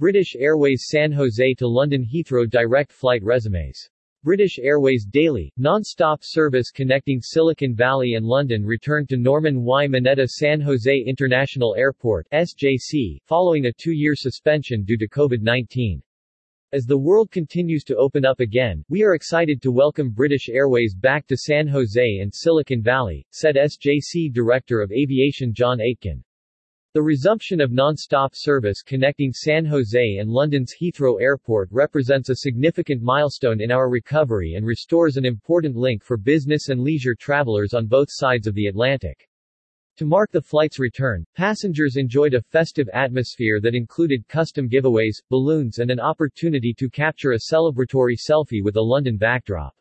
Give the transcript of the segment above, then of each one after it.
British Airways San Jose to London Heathrow direct flight resumes. British Airways daily, non-stop service connecting Silicon Valley and London returned to Norman Y. Mineta San Jose International Airport SJC, following a two-year suspension due to COVID-19. As the world continues to open up again, we are excited to welcome British Airways back to San Jose and Silicon Valley, said SJC Director of Aviation John Aitken. The resumption of non-stop service connecting San Jose and London's Heathrow Airport represents a significant milestone in our recovery and restores an important link for business and leisure travelers on both sides of the Atlantic. To mark the flight's return, passengers enjoyed a festive atmosphere that included custom giveaways, balloons and an opportunity to capture a celebratory selfie with a London backdrop.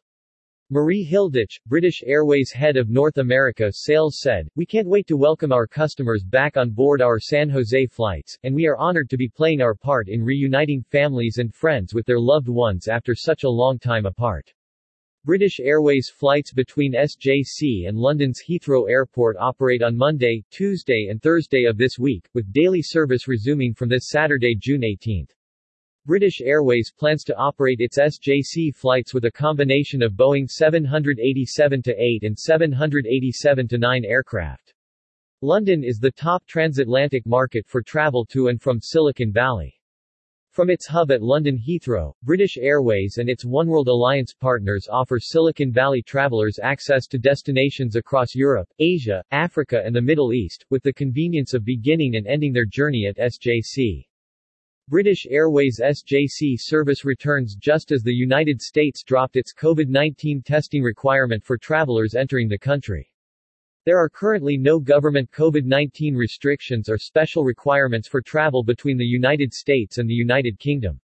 Marie Hilditch, British Airways head of North America sales said, We can't wait to welcome our customers back on board our San Jose flights, and we are honored to be playing our part in reuniting families and friends with their loved ones after such a long time apart. British Airways flights between SJC and London's Heathrow Airport operate on Monday, Tuesday and Thursday of this week, with daily service resuming from this Saturday, June 18. British Airways plans to operate its SJC flights with a combination of Boeing 787-8 and 787-9 aircraft. London is the top transatlantic market for travel to and from Silicon Valley. From its hub at London Heathrow, British Airways and its Oneworld Alliance partners offer Silicon Valley travelers access to destinations across Europe, Asia, Africa and the Middle East, with the convenience of beginning and ending their journey at SJC. British Airways SJC service returns just as the United States dropped its COVID-19 testing requirement for travelers entering the country. There are currently no government COVID-19 restrictions or special requirements for travel between the United States and the United Kingdom.